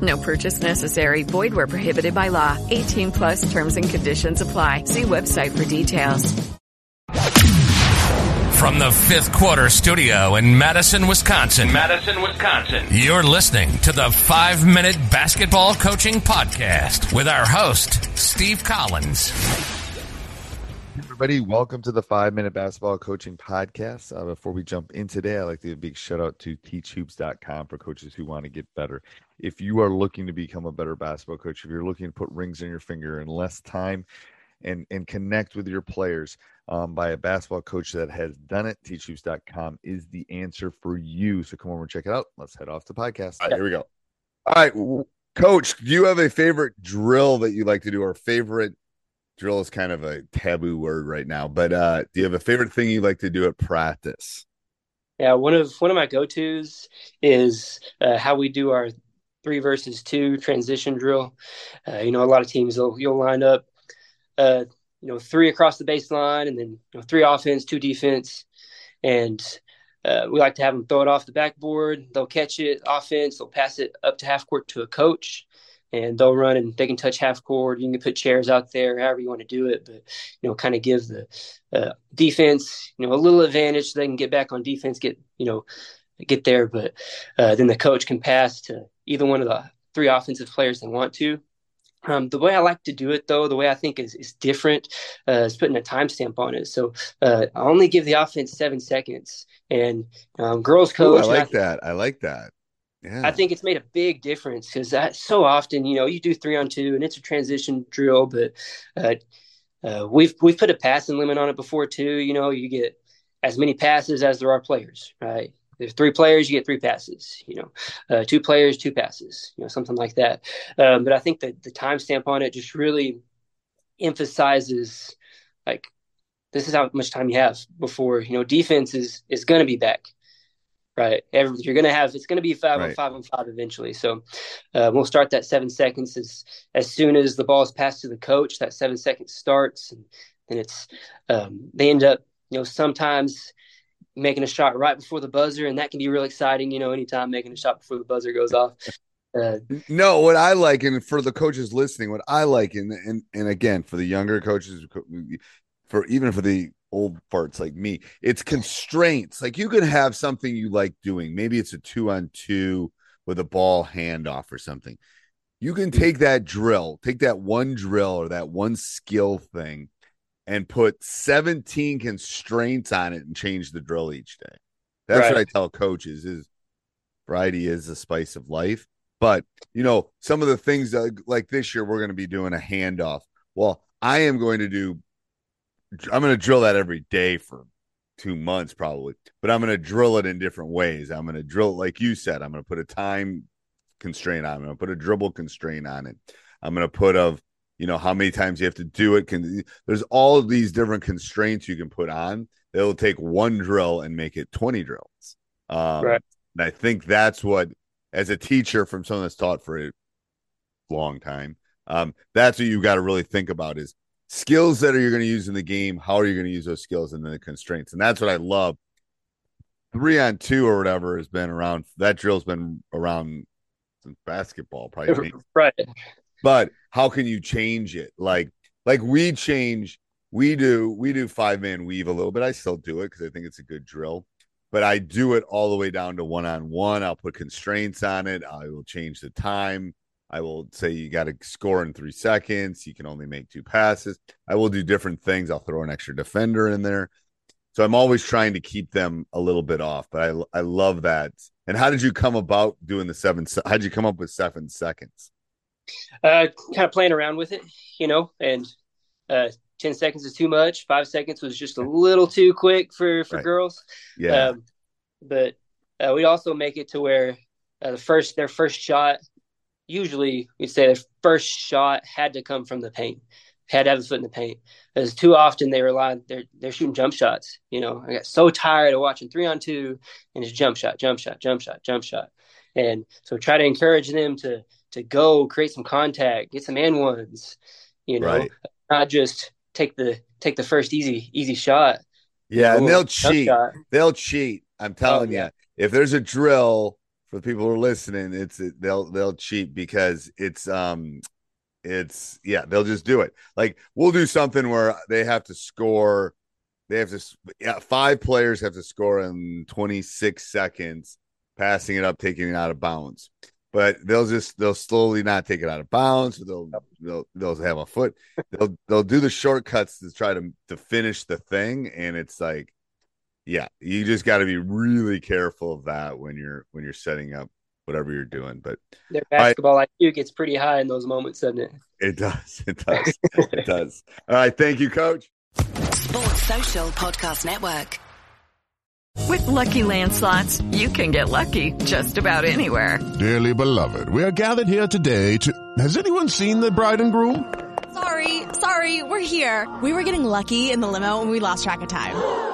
No purchase necessary. Void where prohibited by law. 18 plus terms and conditions apply. See website for details. From the fifth quarter studio in Madison, Wisconsin. Madison, Wisconsin. You're listening to the five minute basketball coaching podcast with our host, Steve Collins. Everybody, welcome to the five minute basketball coaching podcast. Uh, before we jump in today, I'd like to give a big shout out to teachhoops.com for coaches who want to get better. If you are looking to become a better basketball coach, if you're looking to put rings in your finger in less time and, and connect with your players, um, by a basketball coach that has done it. Teachhoops.com is the answer for you. So come over and check it out. Let's head off the podcast. All right, here we go. All right, coach, do you have a favorite drill that you like to do or favorite drill is kind of a taboo word right now, but uh, do you have a favorite thing you like to do at practice? Yeah, one of one of my go-tos is uh, how we do our three versus two transition drill. Uh, you know, a lot of teams will you'll line up uh, you know three across the baseline and then you know, three offense, two defense, and uh, we like to have them throw it off the backboard. They'll catch it offense. They'll pass it up to half court to a coach, and they'll run and they can touch half court. You can put chairs out there, however you want to do it, but you know, kind of give the uh, defense you know a little advantage so they can get back on defense, get you know get there, but uh, then the coach can pass to either one of the three offensive players they want to. Um, the way I like to do it, though, the way I think is, is different, uh, is putting a timestamp on it. So uh, I only give the offense seven seconds. And um, girls coach. Ooh, I like I that. I like that. Yeah. I think it's made a big difference because that so often, you know, you do three on two and it's a transition drill, but uh, uh, we've we've put a passing limit on it before too. You know, you get as many passes as there are players, right? There's three players, you get three passes. You know, uh, two players, two passes. You know, something like that. Um, but I think that the timestamp on it just really emphasizes like this is how much time you have before you know defense is is going to be back right Every, you're going to have it's going to be five right. on five on five eventually so uh, we'll start that seven seconds as as soon as the ball is passed to the coach that seven seconds starts and then it's um, they end up you know sometimes making a shot right before the buzzer, and that can be real exciting. You know, anytime making a shot before the buzzer goes off. Uh, no, what I like, and for the coaches listening, what I like, and and and again for the younger coaches, for even for the old farts like me, it's constraints. Like you can have something you like doing. Maybe it's a two on two with a ball handoff or something. You can mm. take that drill, take that one drill or that one skill thing, and put 17 constraints on it and change the drill each day. That's right. what I tell coaches is variety is the spice of life. But you know, some of the things that, like this year, we're going to be doing a handoff. Well, I am going to do. I'm going to drill that every day for two months probably, but I'm going to drill it in different ways. I'm going to drill, it like you said, I'm going to put a time constraint on. it. I'm going to put a dribble constraint on it. I'm going to put of you know how many times you have to do it can there's all of these different constraints you can put on It'll take one drill and make it 20 drills um, right. and i think that's what as a teacher from someone that's taught for a long time um, that's what you got to really think about is skills that are you're going to use in the game. How are you going to use those skills and then the constraints? And that's what I love. Three on two or whatever has been around. That drill's been around since basketball, probably. right. But how can you change it? Like, like we change. We do. We do five man weave a little bit. I still do it because I think it's a good drill but I do it all the way down to one on one. I'll put constraints on it. I will change the time. I will say you got to score in three seconds. You can only make two passes. I will do different things. I'll throw an extra defender in there. So I'm always trying to keep them a little bit off, but I I love that. And how did you come about doing the seven? How did you come up with seven seconds? Uh, kind of playing around with it, you know, and uh, 10 seconds is too much. Five seconds was just a little too quick for, for right. girls. Yeah. Um, but uh, we also make it to where uh, the first, their first shot, usually we'd say their first shot had to come from the paint, had to have a foot in the paint. Because too often they rely, they're, they're shooting jump shots. You know, I got so tired of watching three on two and just jump shot, jump shot, jump shot, jump shot. And so try to encourage them to, to go create some contact, get some and ones, you know, right. not just take the take the first easy easy shot. Yeah, and they'll cheat. Shot. They'll cheat. I'm telling oh, yeah. you. If there's a drill for people who are listening, it's they'll they'll cheat because it's um it's yeah, they'll just do it. Like we'll do something where they have to score they have to yeah, five players have to score in 26 seconds passing it up taking it out of bounds but they'll just they'll slowly not take it out of bounds. They'll they'll they'll have a foot. They'll they'll do the shortcuts to try to to finish the thing, and it's like, yeah, you just got to be really careful of that when you're when you're setting up whatever you're doing. But their basketball I, IQ gets pretty high in those moments, doesn't it? It does. It does. it does. All right, thank you, Coach. Sports Social Podcast Network. With lucky landslots, you can get lucky just about anywhere. Dearly beloved, we are gathered here today to. Has anyone seen the bride and groom? Sorry, sorry, we're here. We were getting lucky in the limo and we lost track of time.